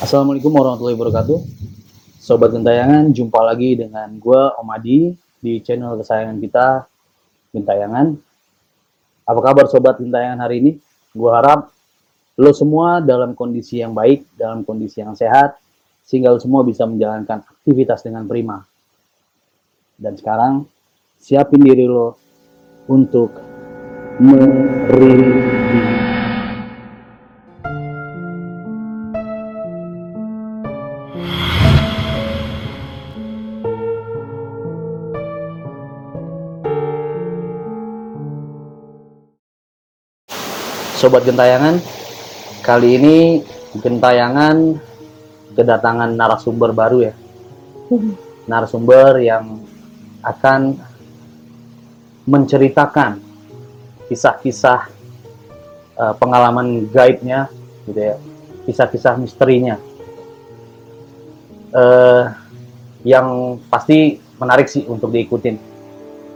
Assalamualaikum warahmatullahi wabarakatuh. Sobat Gentayangan, jumpa lagi dengan gue Om Adi di channel kesayangan kita, Gentayangan. Apa kabar Sobat Gentayangan hari ini? Gue harap lo semua dalam kondisi yang baik, dalam kondisi yang sehat, sehingga lo semua bisa menjalankan aktivitas dengan prima. Dan sekarang, siapin diri lo untuk merinding. Sobat Gentayangan, kali ini Gentayangan kedatangan narasumber baru ya. Narasumber yang akan menceritakan kisah-kisah eh, pengalaman gaibnya, gitu ya, kisah-kisah misterinya, Eh, yang pasti menarik sih untuk diikutin.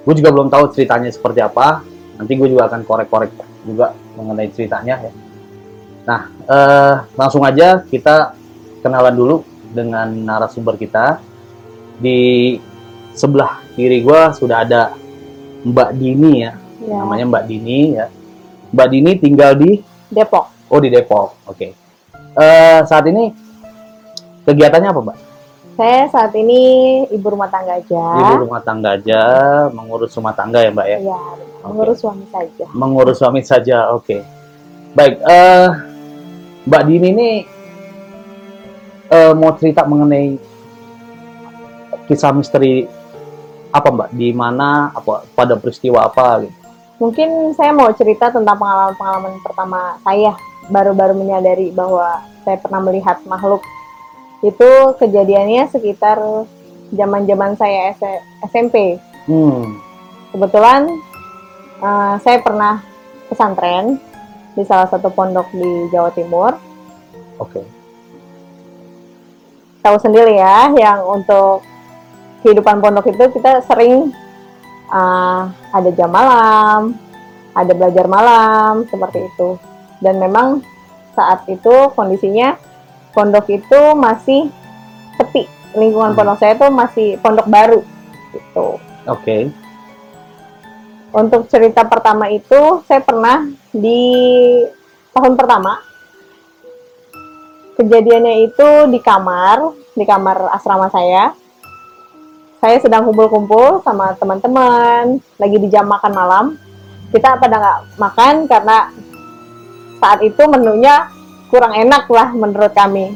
Gue juga belum tahu ceritanya seperti apa. Nanti gue juga akan korek-korek juga mengenai ceritanya ya. Nah, eh, langsung aja kita kenalan dulu dengan narasumber kita. Di sebelah kiri gue sudah ada Mbak Dini ya, Ya, namanya Mbak Dini ya. Mbak Dini tinggal di Depok. oh di Depok, oke. Eh, saat ini kegiatannya apa, Mbak? Saya saat ini ibu rumah tangga aja. Ibu rumah tangga aja, mengurus rumah tangga ya, Mbak ya. Iya, mengurus suami saja. Mengurus suami saja, oke. Baik, eh Mbak Dini ini eh, mau cerita mengenai kisah misteri apa, Mbak? Di mana apa pada peristiwa apa gitu? Mungkin saya mau cerita tentang pengalaman-pengalaman pertama saya baru-baru menyadari bahwa saya pernah melihat makhluk. Itu kejadiannya sekitar zaman-zaman saya SMP. Hmm, Kebetulan eh, saya pernah pesantren di salah satu pondok di Jawa Timur. oke. tahu sendiri ya yang untuk kehidupan pondok itu kita sering uh, ada jam malam, ada belajar malam seperti itu. Dan memang saat itu kondisinya pondok itu masih sepi. Lingkungan Hmm. pondok saya itu masih pondok baru gitu. Oke. Untuk cerita pertama itu saya pernah di tahun pertama kejadiannya itu di kamar, di kamar asrama saya. Saya sedang kumpul-kumpul sama teman-teman, lagi di jam makan malam. Kita pada nggak makan karena saat itu menunya kurang enak lah menurut kami.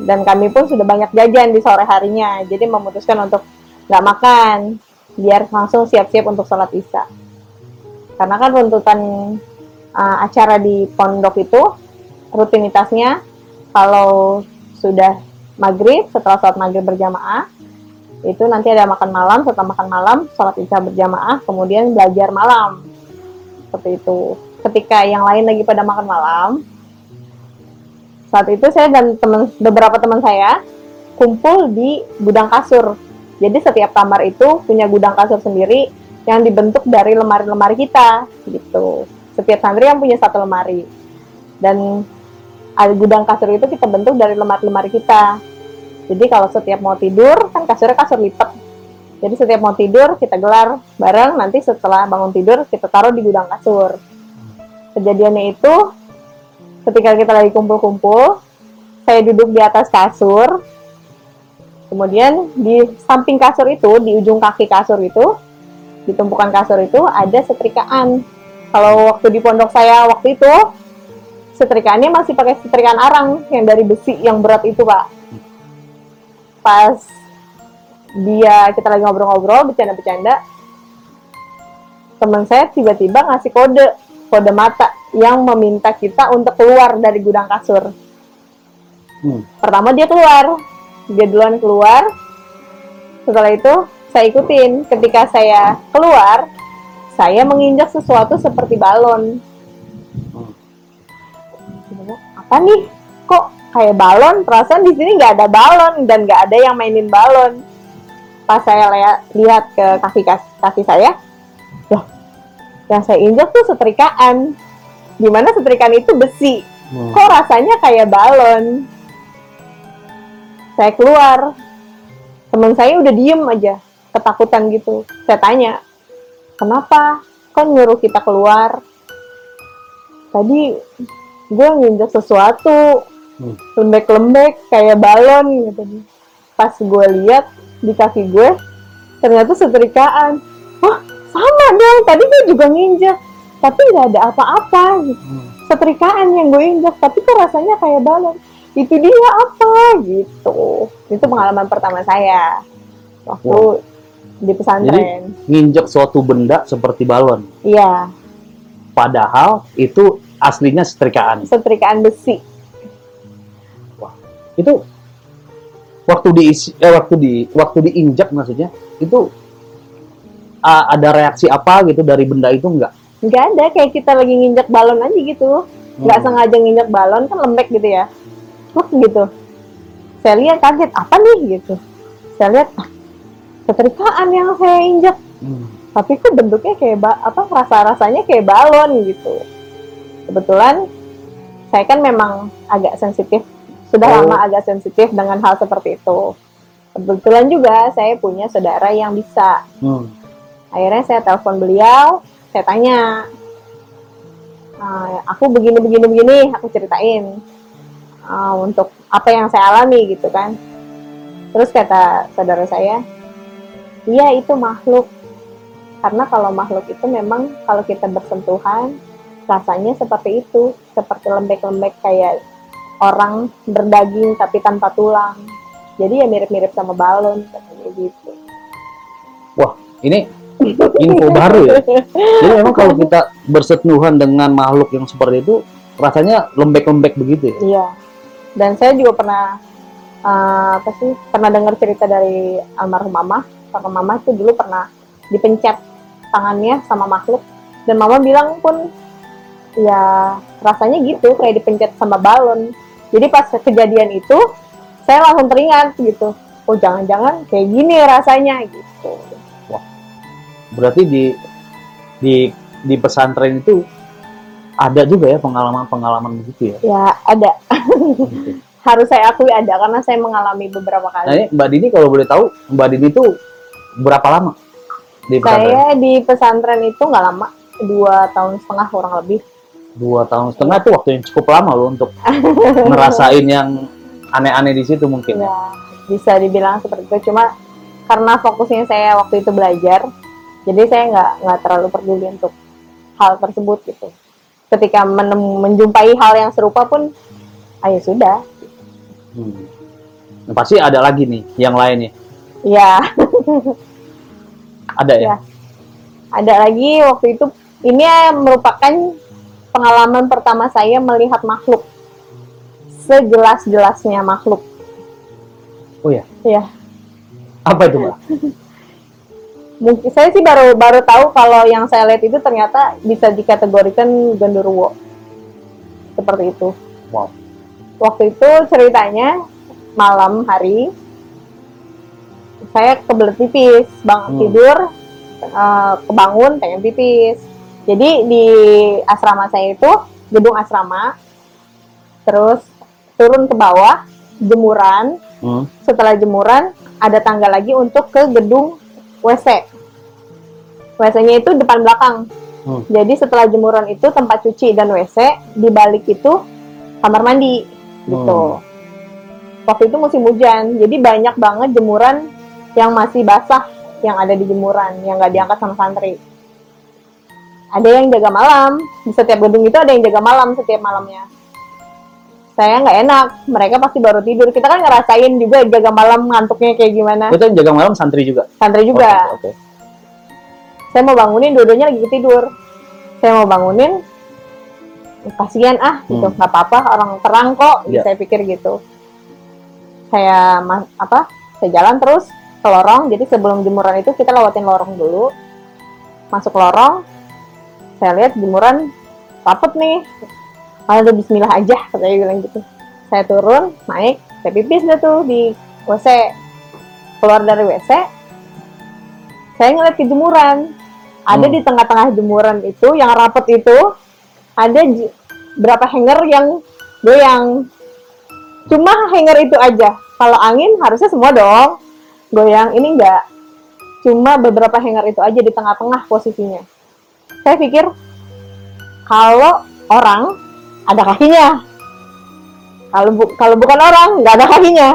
Dan kami pun sudah banyak jajan di sore harinya, jadi memutuskan untuk nggak makan, biar langsung siap-siap untuk sholat isya. Karena kan runtutan uh, acara di pondok itu rutinitasnya kalau sudah maghrib setelah sholat maghrib berjamaah itu nanti ada makan malam setelah makan malam sholat isya berjamaah kemudian belajar malam seperti itu ketika yang lain lagi pada makan malam saat itu saya dan teman beberapa teman saya kumpul di gudang kasur jadi setiap kamar itu punya gudang kasur sendiri yang dibentuk dari lemari-lemari kita gitu setiap santri yang punya satu lemari dan ada gudang kasur itu kita bentuk dari lemari-lemari kita. Jadi kalau setiap mau tidur, kan kasurnya kasur lipat. Jadi setiap mau tidur, kita gelar bareng, nanti setelah bangun tidur, kita taruh di gudang kasur. Kejadiannya itu, ketika kita lagi kumpul-kumpul, saya duduk di atas kasur, kemudian di samping kasur itu, di ujung kaki kasur itu, di tumpukan kasur itu, ada setrikaan. Kalau waktu di pondok saya waktu itu, setrikaannya masih pakai setrikaan arang yang dari besi yang berat itu pak. Pas dia kita lagi ngobrol-ngobrol bercanda-bercanda teman saya tiba-tiba ngasih kode kode mata yang meminta kita untuk keluar dari gudang kasur. Hmm. pertama dia keluar. Dia duluan keluar. Setelah itu saya ikutin. Ketika saya keluar saya menginjak sesuatu seperti balon. Apa nih? Kok kayak balon? Perasaan di sini nggak ada balon dan nggak ada yang mainin balon. Pas saya lihat lihat ke kaki kaki saya loh yang saya injak tuh setrikaan di mana setrikaan itu besi. Hmm. kok rasanya kayak balon? Saya keluar. Teman saya udah diem aja ketakutan gitu. Saya tanya kenapa? Kok nyuruh kita keluar? Tadi gue nginjak sesuatu Hmm. lembek-lembek kayak balon gitu. Pas gue lihat di kaki gue ternyata setrikaan. Wah sama dong. Tadi gue juga nginjak tapi nggak ada apa-apa Hmm. setrikaan yang gue injak tapi kok rasanya kayak balon itu dia apa gitu itu pengalaman pertama saya waktu Wow. di pesantren Nginjek suatu benda seperti balon. iya Padahal itu aslinya setrikaan. setrikaan besi Itu waktu diisi, eh, waktu di waktu diinjak maksudnya itu ah, ada reaksi apa gitu dari benda itu enggak? Nggak ada kayak kita lagi nginjak balon aja gitu. Nggak Hmm. sengaja nginjak balon kan lembek gitu ya. Wah, gitu. Saya lihat kaget apa nih? gitu. Saya lihat ah, setrikaan yang saya injak Hmm. tapi kok bentuknya kayak apa rasa rasanya kayak balon gitu. Kebetulan saya kan memang agak sensitif sudah Oh. lama agak sensitif dengan hal seperti itu. Kebetulan juga saya punya saudara yang bisa. Hmm. akhirnya saya telepon beliau saya tanya "Ah, aku begini begini begini aku ceritain ah, untuk apa yang saya alami gitu kan. Terus kata saudara saya iya itu makhluk. Karena kalau makhluk itu memang kalau kita bersentuhan rasanya seperti itu seperti lembek-lembek kayak orang berdaging tapi tanpa tulang. Jadi ya mirip-mirip sama balon katanya gitu. Ini info baru ya. Jadi memang kalau kita bersentuhan dengan makhluk yang seperti itu rasanya lembek-lembek begitu ya. Iya. Dan saya juga pernah eh, apa sih? Pernah dengar cerita dari almarhum mama. Karena mama itu dulu pernah dipencet tangannya sama makhluk dan mama bilang pun ya rasanya gitu kayak dipencet sama balon. Jadi pas kejadian itu saya langsung teringat gitu. Oh jangan-jangan kayak gini rasanya gitu. Berarti di di di pesantren itu ada juga ya pengalaman-pengalaman begitu ya. Ya ada. Gitu. Harus saya akui ada karena saya mengalami beberapa kali. Nah ini Mbak Dini kalau boleh tahu Mbak Dini itu berapa lama di pesantren? Saya di pesantren itu nggak lama, dua tahun setengah kurang lebih. Dua tahun setengah itu waktu yang cukup lama loh untuk ngerasain yang aneh-aneh di situ mungkin ya. Ya, bisa dibilang seperti itu. Cuma karena fokusnya saya waktu itu belajar, jadi saya nggak nggak terlalu peduli untuk hal tersebut gitu. Ketika menem- menjumpai hal yang serupa pun, ayo sudah. Hmm. Nah, pasti ada lagi nih yang lainnya. Ya, Ada ya? Ya. ada lagi waktu itu ini merupakan pengalaman pertama saya melihat makhluk sejelas-jelasnya makhluk. Oh ya. Iya. Apa itu Mbak? mungkin saya sih baru baru tahu kalau yang saya lihat itu ternyata bisa dikategorikan genderuwo seperti itu Wow. waktu itu ceritanya malam hari saya kebelet pipis bang Hmm. tidur eh, kebangun pengen pipis jadi di asrama saya itu gedung asrama terus turun ke bawah jemuran Hmm. setelah jemuran ada tangga lagi untuk ke gedung WC. WC-nya itu depan belakang. Hmm. Jadi setelah jemuran itu tempat cuci dan WC, di balik itu kamar mandi gitu. Waktu itu musim hujan, jadi banyak banget jemuran yang masih basah yang ada di jemuran, yang nggak diangkat sama santri. Ada yang jaga malam, di setiap gedung itu ada yang jaga malam setiap malamnya. Saya nggak enak, mereka pasti baru tidur. Kita kan ngerasain juga jaga malam ngantuknya kayak gimana. Itu yang jaga malam santri juga. Santri juga. Oke, oke. Saya mau bangunin, dua-duanya lagi tidur. Saya mau bangunin, kasihan ah, gitu. Hmm. Nggak apa-apa, orang terang kok. Iya. Saya pikir gitu. Saya apa? Saya jalan terus ke lorong. Jadi sebelum jemuran itu kita lewatin lorong dulu. Masuk lorong, saya lihat jemuran rapet nih. Ada Bismillah aja, katanya bilang gitu. Saya turun, naik, saya pipis deh tuh di WC. Keluar dari WC, saya ngeliat ke jemuran. Ada Hmm. di tengah-tengah jemuran itu, yang rapet itu, ada berapa hanger yang goyang. Cuma hanger itu aja. kalau angin harusnya semua dong goyang ini enggak cuma beberapa hanger itu aja di tengah-tengah posisinya saya pikir kalau orang ada kakinya kalau bu- kalau bukan orang nggak ada kakinya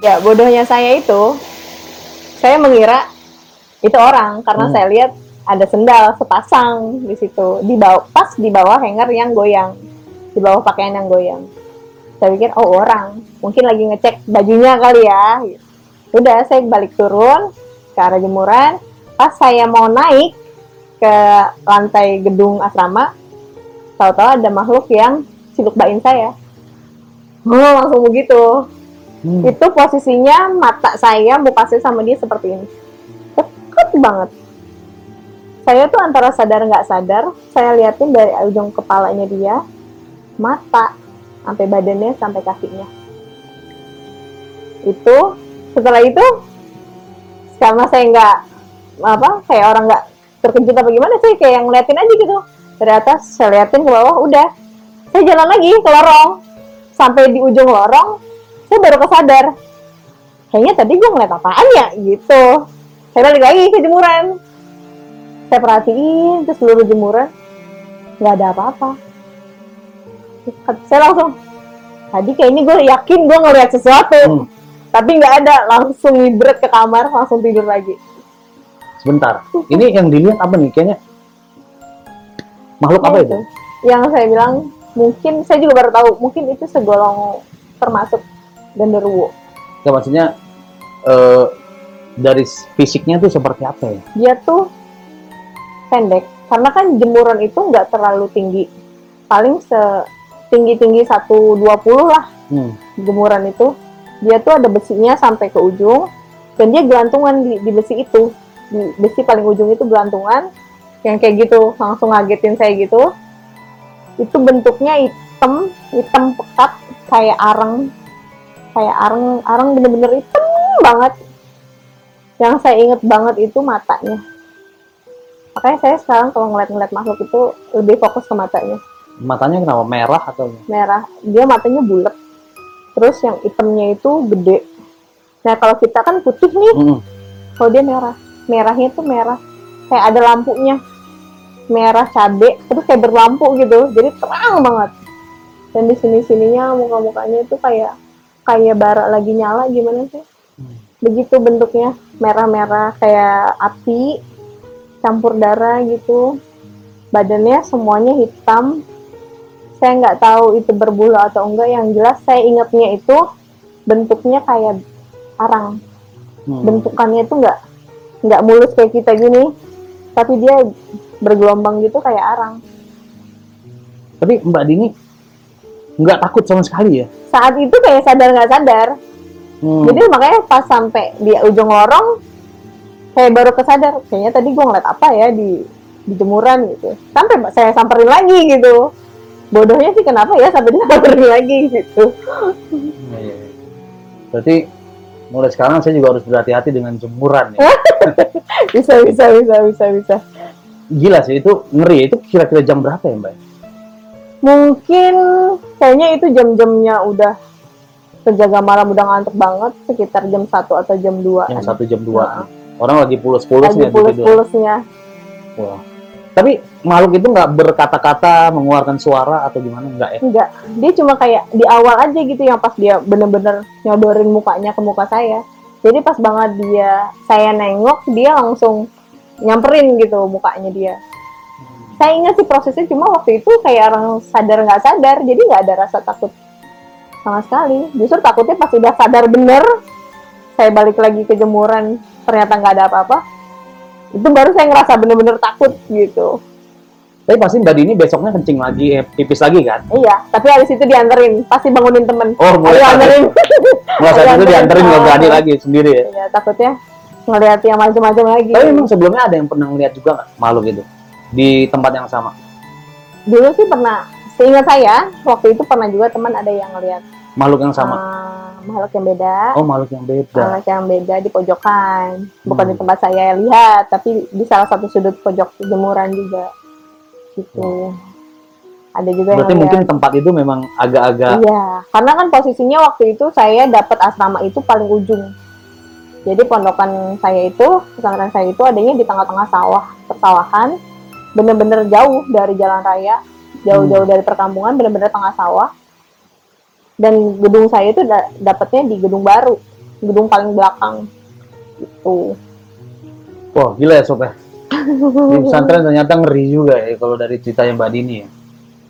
ya bodohnya saya itu saya mengira itu orang karena Hmm. saya lihat ada sendal sepasang di situ. Di bawah pas di bawah hanger yang goyang. Di bawah pakaian yang goyang. Saya pikir oh orang. Mungkin lagi ngecek bajunya kali ya. Udah saya balik turun ke arah jemuran. Pas saya mau naik ke lantai gedung asrama tahu-tahu ada makhluk yang siluk bain saya. Oh langsung begitu. Hmm. itu posisinya mata saya muka saya sama dia seperti ini deket banget. Saya tuh antara sadar nggak sadar saya liatin dari ujung kepalanya dia mata sampai badannya sampai kakinya. Itu setelah itu karena saya nggak apa kayak orang nggak terkejut apa gimana sih kayak yang ngeliatin aja gitu. Dari atas saya liatin ke bawah udah. Saya jalan lagi ke lorong. Sampai di ujung lorong saya baru kesadar. Kayaknya tadi gue ngeliat apaan ya gitu saya balik lagi ke jemuran saya perhatiin ke seluruh jemuran nggak ada apa-apa saya langsung tadi kayaknya gue yakin gue ngeliat sesuatu Hmm. tapi nggak ada langsung ngibret ke kamar langsung tidur lagi Sebentar. Ini yang dilihat apa nih? Kayaknya makhluk apa Ya itu? yang saya bilang mungkin saya juga baru tahu mungkin itu segolong termasuk genderuwo Ya maksudnya eh, dari fisiknya tuh seperti apa ya? dia tuh pendek. Karena kan jemuran itu nggak terlalu tinggi. Paling setinggi tinggi 120 lah Hmm. jemuran itu. Dia tuh ada besinya sampai ke ujung. Dan dia gelantungan di, di besi itu. Di besi paling ujung itu gelantungan. Yang kayak gitu langsung ngagetin saya gitu. Itu bentuknya hitam hitam pekat kayak areng. Kayak areng areng bener-bener hitam banget yang saya inget banget itu matanya. Makanya saya sekarang kalau ngeliat-ngeliat makhluk itu lebih fokus ke matanya. Matanya kenapa? Merah atau? merah. Dia matanya bulat. Terus yang hitamnya itu gede. Nah kalau kita kan putih nih. Hmm. kalau dia merah. Merahnya tuh merah. Kayak ada lampunya. Merah cabe. Terus kayak berlampu gitu. Jadi terang banget. Dan di sini sininya muka mukanya itu kayak kayak bara lagi nyala. Gimana sih? Hmm. begitu bentuknya merah-merah kayak api campur darah gitu. Badannya semuanya hitam. Saya nggak tahu itu berbulu atau enggak. Yang jelas saya ingatnya itu bentuknya kayak arang. Hmm. bentukannya itu nggak nggak mulus kayak kita gini. Tapi dia bergelombang gitu kayak arang. Tapi Mbak Dini nggak takut sama sekali ya? saat itu kayak sadar nggak sadar Hmm. jadi makanya pas sampai di ujung lorong saya baru kesadar kayaknya tadi gue ngeliat apa ya di di jemuran gitu sampai saya samperin lagi gitu bodohnya sih kenapa ya sampai disamperin lagi gitu Iya, iya, iya. Berarti mulai sekarang saya juga harus berhati-hati dengan jemuran ya. bisa bisa bisa bisa bisa Gila sih itu ngeri. Itu kira-kira jam berapa ya Mbak? mungkin kayaknya itu jam-jamnya udah penjaga malam udah ngantuk banget sekitar jam 1 atau jam 2 Yang satu jam dua. Orang lagi pulas-pulas lagi tidur. pulus-pulusnya Wah. Tapi makhluk itu nggak berkata-kata, mengeluarkan suara atau gimana? Enggak ya? enggak dia cuma kayak di awal aja gitu yang pas dia bener-bener nyodorin mukanya ke muka saya jadi pas banget dia saya nengok dia langsung nyamperin gitu mukanya dia saya ingat sih prosesnya cuma waktu itu kayak orang sadar nggak sadar jadi nggak ada rasa takut sama sekali justru takutnya pas udah sadar bener saya balik lagi ke jemuran ternyata nggak ada apa-apa itu baru saya ngerasa bener-bener takut gitu Tapi pasti Mbak Dini besoknya kencing lagi, eh, pipis lagi kan? iya tapi habis itu dianterin pasti bangunin temen Oh, mulai ayo anterin mulai saat itu Dianterin. nggak berani lagi sendiri ya. iya takutnya ngeliat yang macam-macam lagi Tapi memang sebelumnya ada yang pernah ngeliat juga nggak makhluk itu di tempat yang sama? dulu sih pernah seingat saya waktu itu pernah juga teman ada yang ngeliat Makhluk yang sama? ah, makhluk yang beda Oh, makhluk yang beda. makhluk yang beda di pojokan bukan Hmm. di tempat saya lihat tapi di salah satu sudut pojok jemuran juga gitu ada juga yang Berarti lihat. mungkin tempat itu memang agak-agak Iya, karena kan posisinya waktu itu saya dapat asrama itu paling ujung. Jadi pondokan saya itu, pesantren saya itu adanya di tengah-tengah sawah, persawahan, bener-bener jauh dari jalan raya, jauh-jauh dari perkampungan, bener-bener tengah sawah. Dan gedung saya itu da- dapatnya di gedung baru, gedung paling belakang. Gitu. wah gila ya sob ya. Di pesantren ternyata ngeri juga ya kalau dari ceritanya Mbak Dini ya.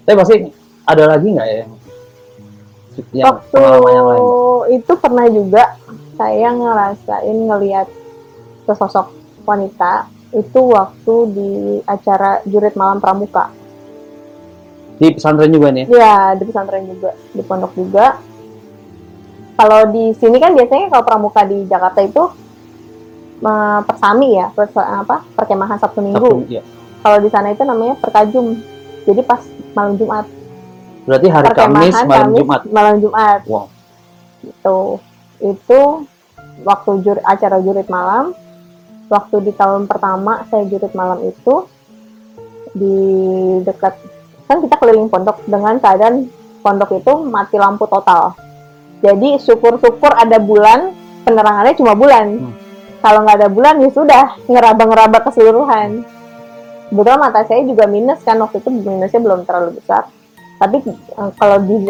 Tapi pasti ada lagi nggak ya yang, yang waktu yang lain? Itu pernah juga saya ngerasain ngelihat sesosok wanita itu waktu di acara jurit malam pramuka Di pesantren juga nih. ya? ya di pesantren juga di pondok juga kalau di sini kan biasanya kalau pramuka di Jakarta itu persami ya persa- apa perkemahan Sabtu Minggu Sabtu, ya. kalau di sana itu namanya perkajum jadi pas malam Jumat Berarti hari Kamis perkemahan malam Kamis, Jumat. malam Jumat Wow. itu itu waktu jur, acara jurit malam waktu di tahun pertama saya jurit malam itu di dekat kan kita keliling pondok. Dengan keadaan pondok itu mati lampu total. Jadi syukur-syukur ada bulan penerangannya cuma bulan. Hmm. kalau nggak ada bulan ya sudah ngeraba-ngeraba keseluruhan. Kebetulan mata saya juga minus kan waktu itu minusnya belum terlalu besar. Tapi eh, kalau di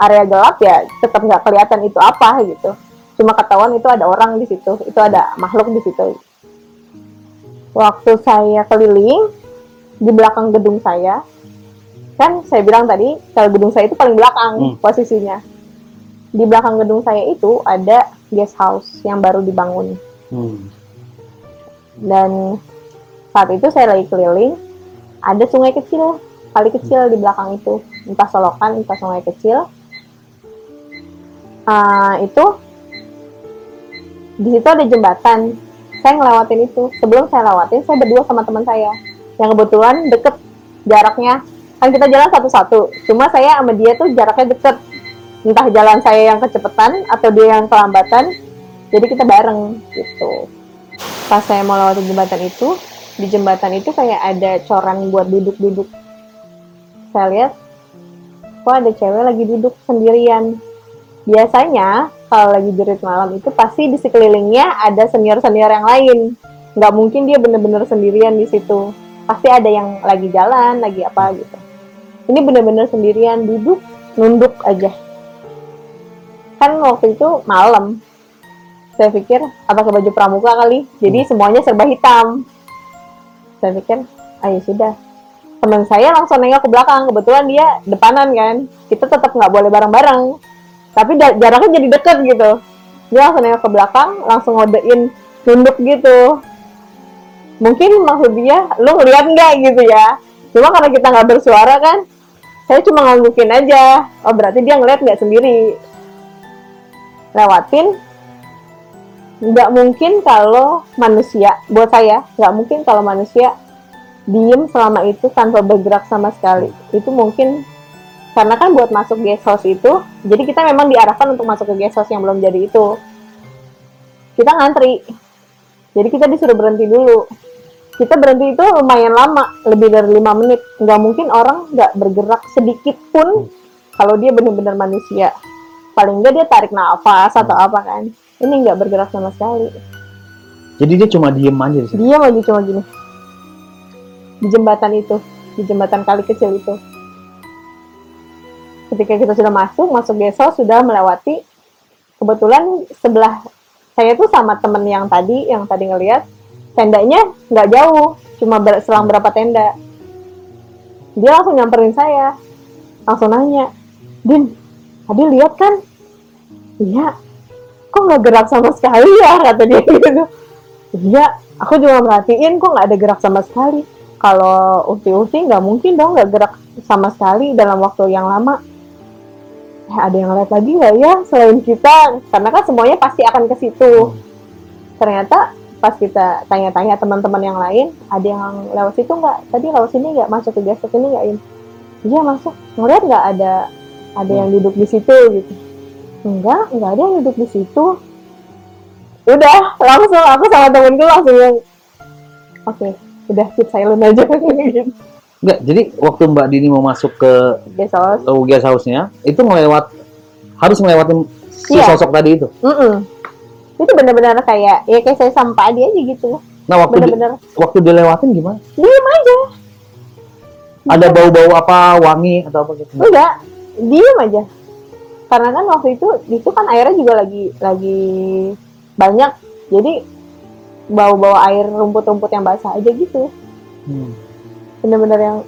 area gelap ya tetap nggak kelihatan itu apa gitu. Cuma ketahuan itu ada orang di situ itu ada makhluk di situ. Waktu saya keliling di belakang gedung saya kan saya bilang tadi kalau gedung saya itu paling belakang Hmm. posisinya. Di belakang gedung saya itu ada guest house yang baru dibangun. Hmm. dan saat itu saya lagi keliling ada sungai kecil kali kecil di belakang itu. Entah solokan entah sungai kecil. Ah, itu di situ ada jembatan. Saya ngelewatin itu. Sebelum saya lewatin saya berdua sama teman saya. Yang kebetulan deket jaraknya kan kita jalan satu-satu. Cuma saya sama dia tuh jaraknya deket. Entah jalan saya yang kecepatan atau dia yang kelambatan jadi kita bareng gitu. Pas saya mau lewatin jembatan itu di jembatan itu kayak ada coran buat duduk-duduk. Saya lihat kok ada cewek lagi duduk sendirian? Biasanya kalau lagi jerit malam itu pasti di sekelilingnya ada senior-senior yang lain. Nggak mungkin dia bener-bener sendirian di situ. Pasti ada yang lagi jalan lagi apa gitu ini bener-bener sendirian duduk nunduk aja. Kan waktu itu malam. Saya pikir apa ke baju pramuka kali. Jadi semuanya serba hitam. Saya pikir ayo sudah. Teman saya langsung nengok ke belakang. Kebetulan dia depanan kan. Kita tetap nggak boleh bareng-bareng. Tapi jaraknya jadi deket gitu. Dia langsung nengok ke belakang langsung ngodein nunduk gitu. Mungkin maksud dia lu ngeliat nggak? gitu ya. Cuma karena kita nggak bersuara kan saya cuma nganggukin aja. Oh berarti dia ngeliat nggak sendiri. Lewatin. Nggak mungkin kalau manusia buat saya nggak mungkin kalau manusia diem selama itu tanpa bergerak sama sekali. Itu mungkin karena kan buat masuk guest house itu jadi kita memang diarahkan untuk masuk ke guest house yang belum jadi itu. Kita ngantri. Jadi kita disuruh berhenti dulu kita berhenti itu lumayan lama lebih dari lima menit. Nggak mungkin orang nggak bergerak sedikit pun kalau dia benar-benar manusia. Paling nggak dia tarik nafas atau apa kan. Ini nggak bergerak sama sekali. Jadi dia cuma diem aja di situ. dia lagi cuma gini. Di jembatan itu di jembatan kali kecil itu. Ketika kita sudah masuk masuk desa sudah melewati. Kebetulan sebelah saya tuh sama temen yang tadi yang tadi ngelihat tendanya nggak jauh cuma ber- selang berapa tenda. Dia langsung nyamperin saya. Langsung nanya din tadi lihat kan? Iya. Kok nggak gerak sama sekali ya? kata dia gitu. Iya aku juga merhatiin kok nggak ada gerak sama sekali. Kalau Uti-Uti nggak mungkin dong nggak gerak sama sekali dalam waktu yang lama. Ya ada yang lihat lagi nggak ya selain kita? Karena kan semuanya pasti akan ke situ. Ternyata pas kita tanya-tanya teman-teman yang lain ada yang lewat situ nggak tadi lewat sini nggak masuk ke gasket ini nggak In? iya masuk ngeliat nggak ada ada yang duduk di situ gitu enggak enggak ada yang duduk di situ udah langsung aku sama temenku langsung yang oke udah keep silent aja gitu Enggak, jadi waktu Mbak Dini mau masuk ke guest house-nya, itu melewat harus melewatin si Iya. sosok tadi itu. Mm-mm. Itu benar-benar kayak ya kayak saya sampai dia aja gitu. Nah, waktu di, Benar-benar waktu dilewatin gimana? diem aja. Ada bau-bau apa, wangi atau apa gitu? Enggak, diem aja. Karena kan waktu itu itu kan airnya juga lagi lagi banyak. Jadi bau-bau air rumput-rumput yang basah aja gitu. Hmm. Bener-bener yang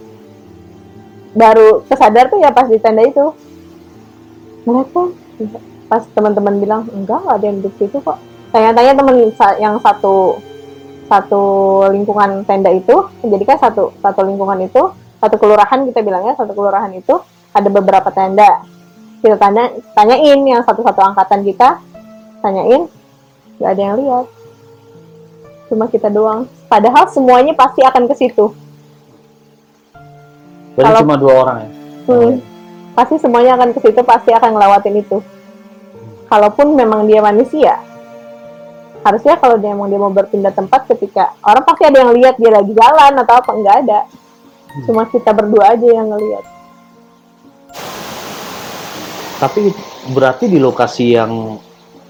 baru kesadar tuh ya pas di tenda itu. Mereka pas teman-teman bilang enggak nggak ada yang duduk situ kok. Tanya-tanya temen sa- yang satu satu lingkungan tenda itu, jadi kan satu satu lingkungan itu satu kelurahan kita bilangnya satu kelurahan itu ada beberapa tenda. Kita tanya tanyain yang satu-satu angkatan kita, tanyain nggak ada yang lihat. Cuma kita doang. Padahal semuanya pasti akan ke situ. Kalau- cuma dua orang ya? Hmm. Pasti semuanya akan ke situ, pasti akan ngelewatin itu. Kalaupun memang dia manusia, harusnya kalau dia emang dia mau berpindah tempat ketika orang pasti ada yang lihat dia lagi jalan atau apa enggak ada. Cuma kita berdua aja yang ngelihat. Tapi berarti di lokasi yang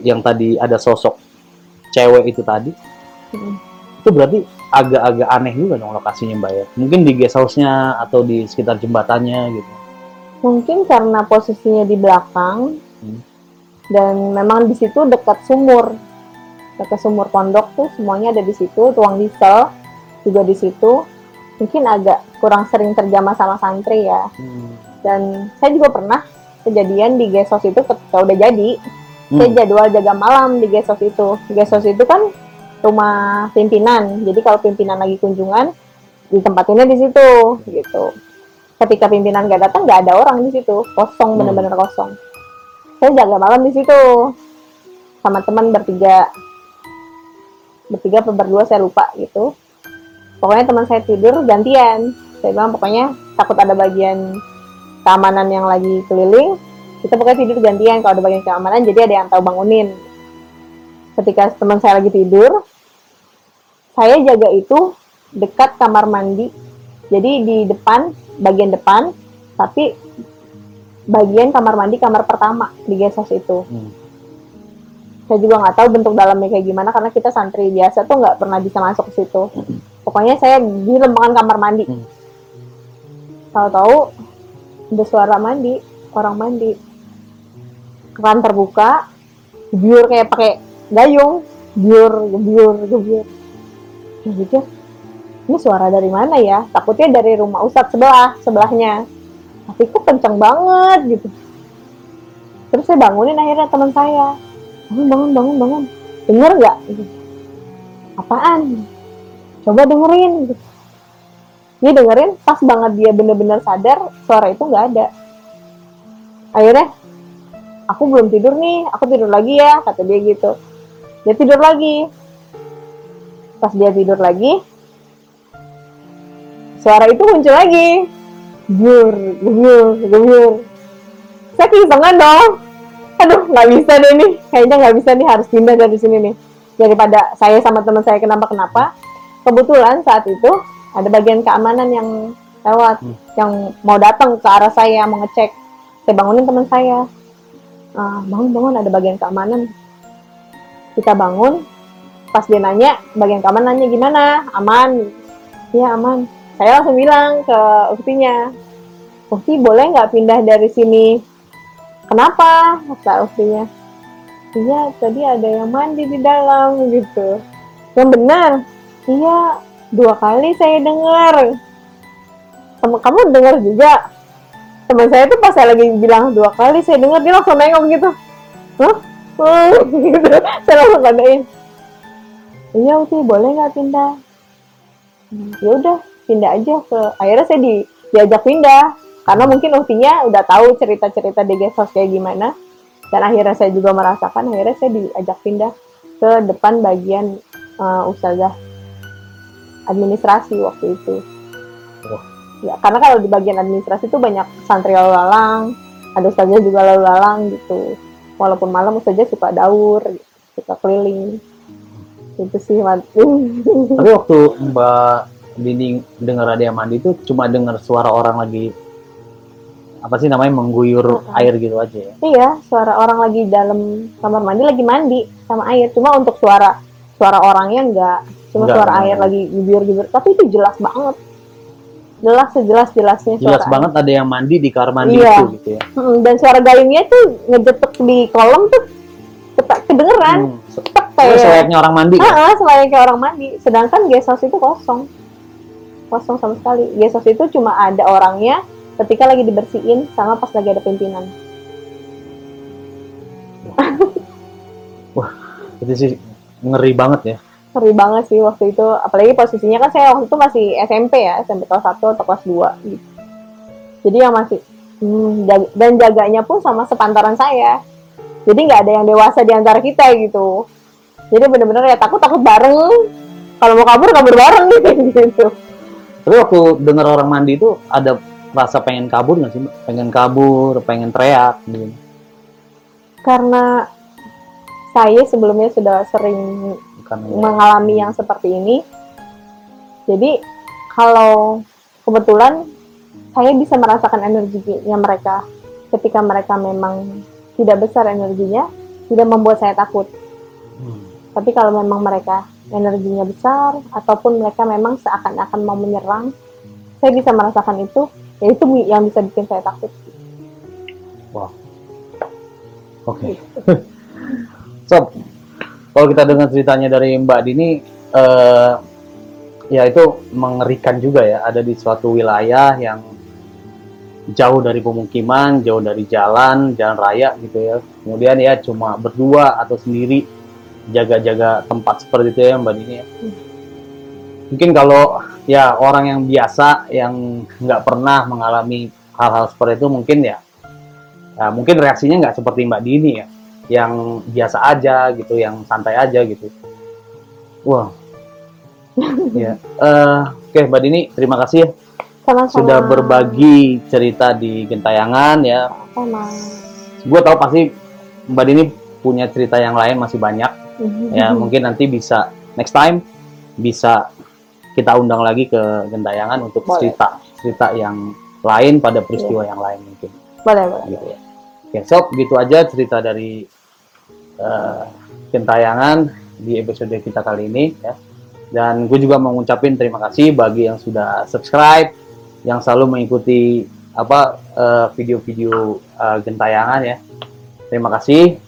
yang tadi ada sosok cewek itu tadi, Hmm. itu berarti agak-agak aneh juga dong lokasinya Mbak ya? Mungkin di guest house-nya atau di sekitar jembatannya gitu. Mungkin karena posisinya di belakang Hmm. Dan memang di situ dekat sumur. Dekat sumur pondok tuh semuanya ada di situ, tuang diesel juga di situ. Mungkin agak kurang sering terjamah sama santri ya. Dan saya juga pernah kejadian di Gesos itu ketika udah jadi, saya Hmm. jadwal jaga malam di Gesos itu. Gesos itu kan rumah pimpinan. Jadi kalau pimpinan lagi kunjungan, ditempatinnya di situ gitu. Ketika pimpinan nggak datang, nggak ada orang di situ, kosong Hmm. bener-bener kosong. Saya jaga malam di situ. Sama teman bertiga, bertiga atau berdua saya lupa gitu. Pokoknya teman saya tidur gantian. Saya bilang pokoknya takut ada bagian keamanan yang lagi keliling, kita pokoknya tidur gantian. Kalau ada bagian keamanan jadi ada yang tahu bangunin. Ketika teman saya lagi tidur saya jaga itu dekat kamar mandi. Jadi di depan bagian depan tapi bagian kamar mandi kamar pertama di gesos itu. Hmm. saya juga nggak tahu bentuk dalamnya kayak gimana karena kita santri biasa tuh nggak pernah bisa masuk ke situ. Pokoknya saya di lempengan kamar mandi. Hmm. tahu-tahu ada suara mandi orang mandi. Keran terbuka biur kayak pakai gayung. Biur biur biur pikir ini suara dari mana ya? Takutnya dari rumah ustadz sebelah sebelahnya tapi kok kenceng banget gitu. Terus saya bangunin akhirnya teman saya. Bangun bangun bangun bangun. Denger nggak? Gitu. apaan? Coba dengerin gitu. dia dengerin pas banget dia bener-bener sadar suara itu nggak ada. Akhirnya aku belum tidur nih aku tidur lagi ya kata dia gitu. Dia tidur lagi. Pas dia tidur lagi suara itu muncul lagi gur gur gur saya keisengan dong. Aduh nggak bisa deh nih. Kayaknya nggak bisa nih harus pindah dari sini nih. Daripada saya sama teman saya kenapa kenapa? Kebetulan saat itu ada bagian keamanan yang lewat Hmm. yang mau datang ke arah saya mau ngecek. Saya bangunin teman saya. "Ah, bangun bangun ada bagian keamanan. Kita bangun. Pas dia nanya bagian keamanan nanya gimana? Aman. Iya aman saya langsung bilang ke uktinya ukti boleh nggak pindah dari sini? Kenapa? kata uktinya. Iya tadi ada yang mandi di dalam gitu. Yang benar? Iya dua kali saya dengar. Kamu dengar juga? Teman saya tuh pas saya lagi bilang dua kali saya dengar dia langsung nengok gitu. Hah? Hmm, gitu. Saya langsung kadoin iya oke boleh nggak pindah? Hmm, ya udah pindah aja ke akhirnya saya di, diajak pindah. Karena mungkin uktinya udah tahu cerita-cerita di Gesos kayak gimana. Dan akhirnya saya juga merasakan akhirnya saya diajak pindah ke depan bagian uh, ustazah administrasi waktu itu. Wah. ya karena kalau di bagian administrasi itu banyak santri lalu lalang ada ustazah juga lalu lalang gitu. Walaupun malam ustazah suka daur suka keliling. Itu sih Mat. Tapi waktu Mbak Dini dengar ada yang mandi itu cuma dengar suara orang lagi apa sih namanya mengguyur Mm-mm. air gitu aja ya. Iya, suara orang lagi dalam kamar mandi lagi mandi sama air. Cuma untuk suara suara orangnya enggak. Cuma Enggak, suara enggak. air lagi gubir-gubir. Tapi itu jelas banget. Jelas sejelas jelasnya suara. Jelas air. banget ada yang mandi di kamar mandi Iya. itu gitu ya. Dan suara gayungnya tuh ngejetek di kolam tuh ketak kedengeran. Hmm. Tek Itu kayak. selayaknya orang mandi kan? Ah, selain kayak orang mandi. Sedangkan guest house itu kosong. Kosong sama sekali. House itu cuma ada orangnya ketika lagi dibersihin sama pas lagi ada pimpinan. Itu sih ngeri banget ya. Ngeri banget sih waktu itu. Apalagi posisinya kan saya waktu itu masih SMP ya, SMP kelas 1 atau kelas 2 gitu. Jadi yang masih hmm, dan jaganya pun sama sepantaran saya. Jadi nggak ada yang dewasa di antara kita gitu. Jadi bener-bener ya takut-takut bareng. Kalau mau kabur kabur bareng gitu. Tapi waktu dengar orang mandi itu ada rasa pengen kabur nggak sih? Pengen kabur, pengen teriak gitu. Karena saya sebelumnya sudah sering Karena ya, mengalami yang seperti ini. Jadi kalau kebetulan saya bisa merasakan energinya mereka ketika mereka memang tidak besar energinya, tidak membuat saya takut. Hmm. Tapi kalau memang mereka energinya besar ataupun mereka memang seakan-akan mau menyerang, saya bisa merasakan itu. Ya itu yang bisa bikin saya takut. Oke. Sob, kalau kita dengar ceritanya dari Mbak Dini, eh, ya itu mengerikan juga ya. Ada di suatu wilayah yang jauh dari pemukiman, jauh dari jalan, jalan raya gitu ya. Kemudian ya cuma berdua atau sendiri jaga-jaga tempat seperti itu ya Mbak Dini ya. Mungkin kalau ya orang yang biasa yang nggak pernah mengalami hal-hal seperti itu mungkin ya Nah, mungkin reaksinya nggak seperti Mbak Dini ya, yang biasa aja gitu, yang santai aja gitu. Wah, ya. Eh, Oke, Mbak Dini, terima kasih ya Sama-sama. sudah berbagi cerita di Gentayangan ya. Sama. Gue tahu pasti Mbak Dini punya cerita yang lain masih banyak. Ya, mungkin nanti bisa next time bisa kita undang lagi ke Gentayangan untuk Boleh. cerita cerita yang lain pada peristiwa yang lain mungkin. Boleh, boleh. gitu ya. Oke, sob, gitu aja cerita dari eh, Gentayangan di episode kita kali ini ya. Dan gue juga mau ngucapin terima kasih bagi yang sudah subscribe, yang selalu mengikuti apa eh, video-video eh, Gentayangan ya. Terima kasih.